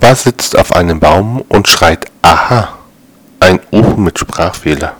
Was sitzt auf einem Baum und schreit Aha? Ein Uhu mit Sprachfehler